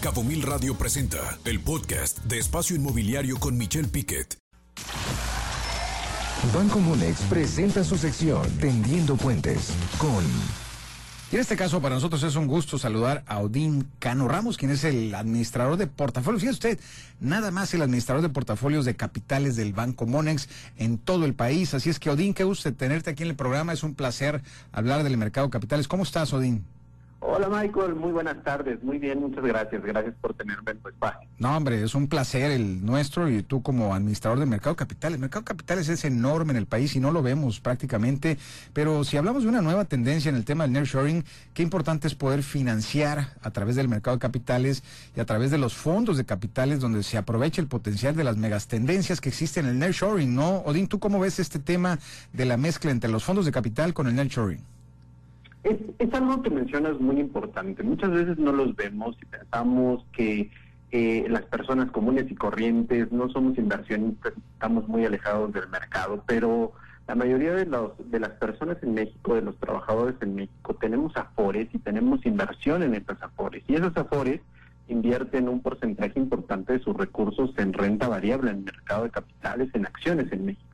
Cabo Mil Radio presenta el podcast de Espacio Inmobiliario con Michelle Piquet. Banco Monex presenta su sección Tendiendo Puentes con y en este caso, para nosotros es un gusto saludar a Odín Cano Ramos, quien es el administrador de portafolios. Fíjese usted, nada más el administrador de portafolios de capitales del Banco Monex en todo el país. Así es que, Odín, qué gusto tenerte aquí en el programa. Es un placer hablar del mercado de capitales. ¿Cómo estás, Odín? Hola Michael, muy buenas tardes, muy bien, muchas gracias, gracias por tenerme en tu espacio. No hombre, es un placer el nuestro y tú como administrador del mercado capital. El mercado capital es enorme en el país y no lo vemos prácticamente, pero si hablamos de una nueva tendencia en el tema del nearshoring, qué importante es poder financiar a través del mercado de capitales y a través de los fondos de capitales donde se aprovecha el potencial de las megas tendencias que existen en el nearshoring, ¿no? Odín, ¿tú cómo ves este tema de la mezcla entre los fondos de capital con el nearshoring? Es, es algo que mencionas muy importante. Muchas veces no los vemos y pensamos que eh, las personas comunes y corrientes no somos inversionistas, estamos muy alejados del mercado, pero la mayoría de, los, de las personas en México, de los trabajadores en México, tenemos afores y tenemos inversión en estas afores. Y esos afores invierten un porcentaje importante de sus recursos en renta variable, en mercado de capitales, en acciones en México.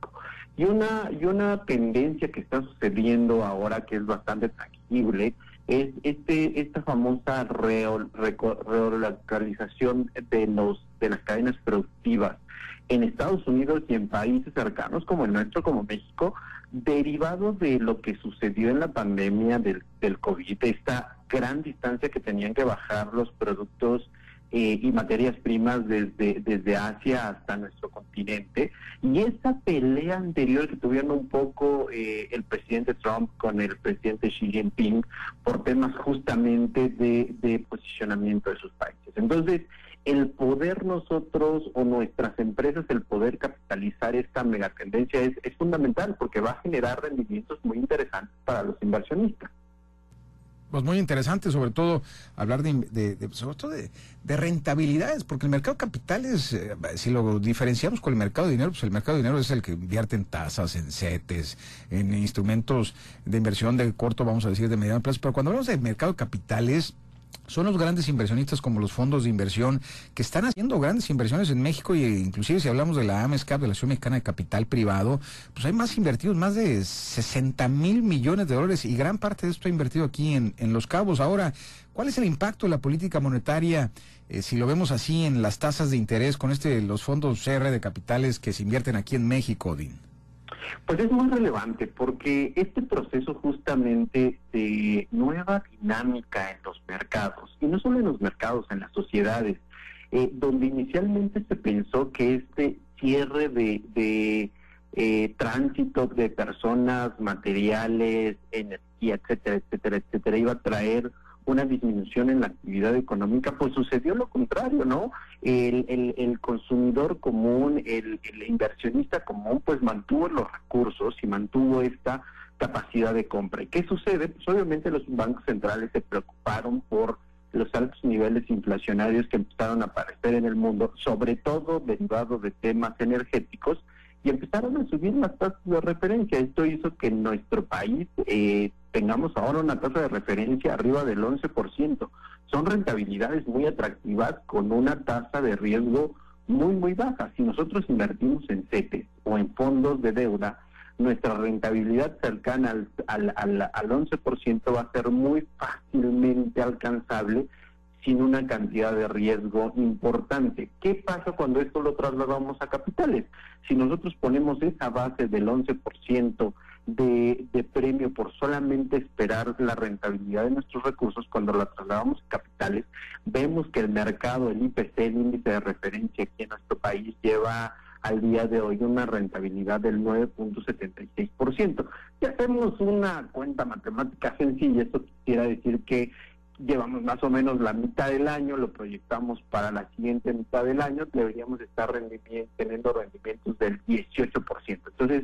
Y una, y una tendencia que está sucediendo ahora que es bastante tangible es este esta famosa relocalización de los de las cadenas productivas en Estados Unidos y en países cercanos como el nuestro, como México, derivado de lo que sucedió en la pandemia del, del COVID, esta gran distancia que tenían que bajar los productos eh, y materias primas desde, desde Asia hasta nuestro continente. Y esa pelea anterior que tuvieron un poco eh, el presidente Trump con el presidente Xi Jinping por temas justamente de, posicionamiento de sus países. Entonces, el poder nosotros o nuestras empresas, el poder capitalizar esta megatendencia es, es fundamental porque va a generar rendimientos muy interesantes para los inversionistas. Pues muy interesante, sobre todo hablar de, sobre todo de, rentabilidades, porque el mercado de capitales, eh, si lo diferenciamos con el mercado de dinero, pues el mercado de dinero es el que invierte en tasas, en CETES, en instrumentos de inversión de corto, vamos a decir, de mediano plazo. Pero cuando hablamos de mercado de capitales, son los grandes inversionistas como los fondos de inversión que están haciendo grandes inversiones en México y inclusive si hablamos de la AMESCAP, de la Asociación Mexicana de Capital Privado, pues hay más invertidos, más de 60 mil millones de dólares y gran parte de esto ha invertido aquí en, en Los Cabos. Ahora, ¿cuál es el impacto de la política monetaria eh, si lo vemos así en las tasas de interés con este los fondos CR de capitales que se invierten aquí en México, Odín? Pues es muy relevante porque este proceso justamente de nueva dinámica en los mercados, y no solo en los mercados, en las sociedades, eh, donde inicialmente se pensó que este cierre de, eh, tránsito de personas, materiales, energía, etcétera, etcétera, etcétera, iba a traer una disminución en la actividad económica, pues sucedió lo contrario, ¿no? El, el, consumidor común, el, el, inversionista común, pues mantuvo los recursos y mantuvo esta capacidad de compra. ¿Y qué sucede? Pues obviamente los bancos centrales se preocuparon por los altos niveles inflacionarios que empezaron a aparecer en el mundo, sobre todo derivado de temas energéticos, y empezaron a subir las tasas de referencia. Esto hizo que nuestro país eh, tengamos ahora una tasa de referencia arriba del 11%. Son rentabilidades muy atractivas con una tasa de riesgo muy, muy baja. Si nosotros invertimos en CETES o en fondos de deuda, nuestra rentabilidad cercana al, al, al, al 11% va a ser muy fácilmente alcanzable sin una cantidad de riesgo importante. ¿Qué pasa cuando esto lo trasladamos a capitales? Si nosotros ponemos esa base del 11% de, de premio por solamente esperar la rentabilidad de nuestros recursos, cuando la trasladamos a capitales, vemos que el mercado, el IPC, el índice de referencia aquí en nuestro país, lleva al día de hoy una rentabilidad del 9.76%. Si hacemos una cuenta matemática sencilla, esto quisiera decir que llevamos más o menos la mitad del año, lo proyectamos para la siguiente mitad del año, deberíamos estar teniendo rendimientos del 18%. Entonces,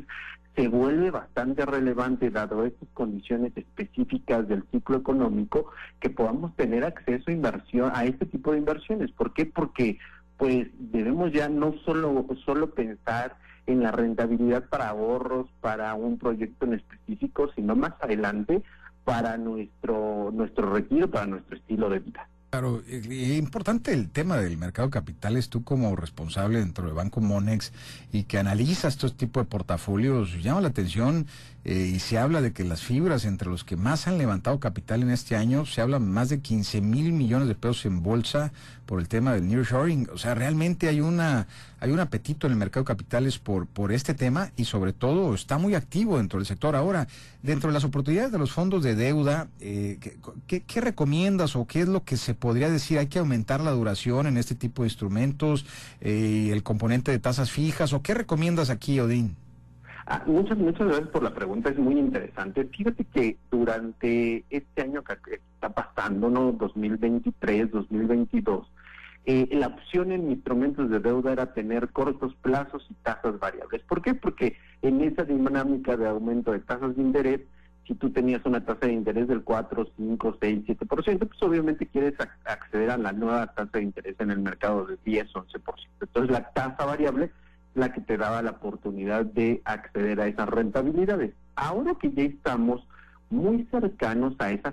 se vuelve bastante relevante, dado estas condiciones específicas del ciclo económico, que podamos tener acceso a inversión, a este tipo de inversiones. ¿Por qué? Porque pues debemos ya no solo, solo pensar en la rentabilidad para ahorros, para un proyecto en específico, sino más adelante para nuestro, nuestro retiro, para nuestro estilo de vida. Claro, importante el tema del mercado de capitales, tú como responsable dentro de Banco Monex y que analizas estos tipos de portafolios, llama la atención eh, y se habla de que las fibras entre los que más han levantado capital en este año, se habla más de 15 mil millones de pesos en bolsa por el tema del nearshoring. O sea, realmente hay una hay un apetito en el mercado de capitales por, por este tema y sobre todo está muy activo dentro del sector. Ahora, dentro de las oportunidades de los fondos de deuda, eh, ¿qué, recomiendas o qué es lo que se podría decir, hay que aumentar la duración en este tipo de instrumentos, eh, el componente de tasas fijas, o qué recomiendas aquí, Odín? Ah, muchas, muchas gracias por la pregunta, es muy interesante. Fíjate que durante este año que está pasando, ¿no? 2023, 2022, eh, la opción en instrumentos de deuda era tener cortos plazos y tasas variables. ¿Por qué? Porque en esa dinámica de aumento de tasas de interés, si tú tenías una tasa de interés del 4, 5, 6, 7%, pues obviamente quieres acceder a la nueva tasa de interés en el mercado de 10, 11%. Entonces la tasa variable la que te daba la oportunidad de acceder a esas rentabilidades. Ahora que ya estamos muy cercanos a esa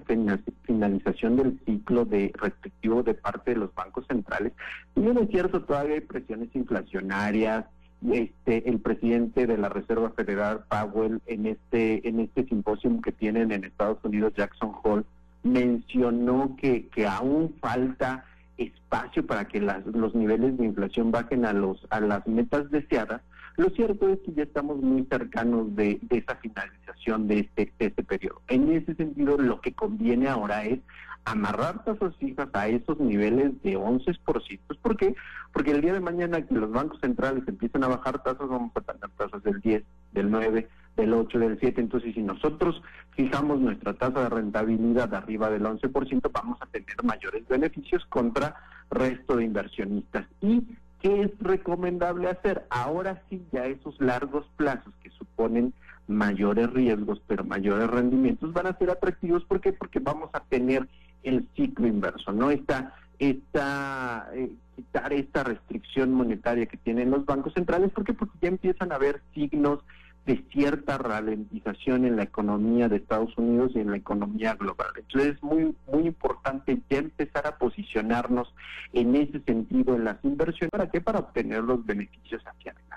finalización del ciclo de restrictivo de parte de los bancos centrales, y bien es cierto, todavía hay presiones inflacionarias, este el presidente de la Reserva Federal Powell en este en este simposio que tienen en Estados Unidos Jackson Hole mencionó que que aún falta espacio para que las, los niveles de inflación bajen a los a las metas deseadas lo cierto es que ya estamos muy cercanos de, de esa finalización de este, este periodo. En ese sentido, lo que conviene ahora es amarrar tasas fijas a esos niveles de 11%. ¿Por qué? Porque el día de mañana que los bancos centrales empiezan a bajar tasas, vamos a tener tasas del 10, del 9, del 8, del 7. Entonces, si nosotros fijamos nuestra tasa de rentabilidad arriba del 11%, vamos a tener mayores beneficios contra resto de inversionistas. Y ¿Qué es recomendable hacer? Ahora sí, ya esos largos plazos que suponen mayores riesgos, pero mayores rendimientos, van a ser atractivos. ¿Por qué? Porque vamos a tener el ciclo inverso, ¿no? Esta, esta, eh, quitar esta restricción monetaria que tienen los bancos centrales. ¿Por qué? Porque ya empiezan a haber signos de cierta ralentización en la economía de Estados Unidos y en la economía global. Entonces es muy, muy importante ya empezar a posicionarnos en ese sentido en las inversiones. ¿Para qué? Para obtener los beneficios hacia adelante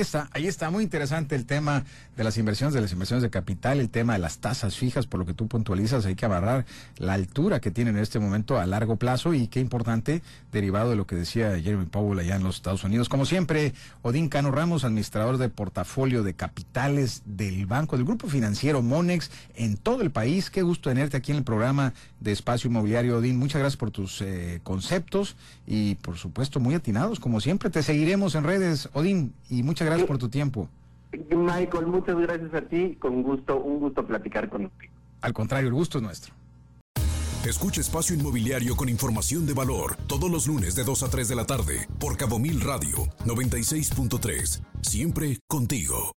está, ahí está muy interesante el tema de las inversiones, de las inversiones de capital, el tema de las tasas fijas, por lo que tú puntualizas, hay que abarrar la altura que tienen en este momento a largo plazo y qué importante, derivado de lo que decía Jeremy Powell allá en los Estados Unidos. Como siempre, Odín Cano Ramos, administrador de portafolio de capitales del Banco, del Grupo Financiero Monex en todo el país. Qué gusto tenerte aquí en el programa de Espacio Inmobiliario, Odín. Muchas gracias por tus eh, conceptos y, por supuesto, muy atinados. Como siempre, te seguiremos en redes, Odín, y muchas gracias por tu tiempo. Michael, muchas gracias a ti. Con gusto, un gusto platicar contigo. Al contrario, el gusto es nuestro. Escucha Espacio Inmobiliario con información de valor todos los lunes de 2 a 3 de la tarde por Cabo Mil Radio 96.3. Siempre contigo.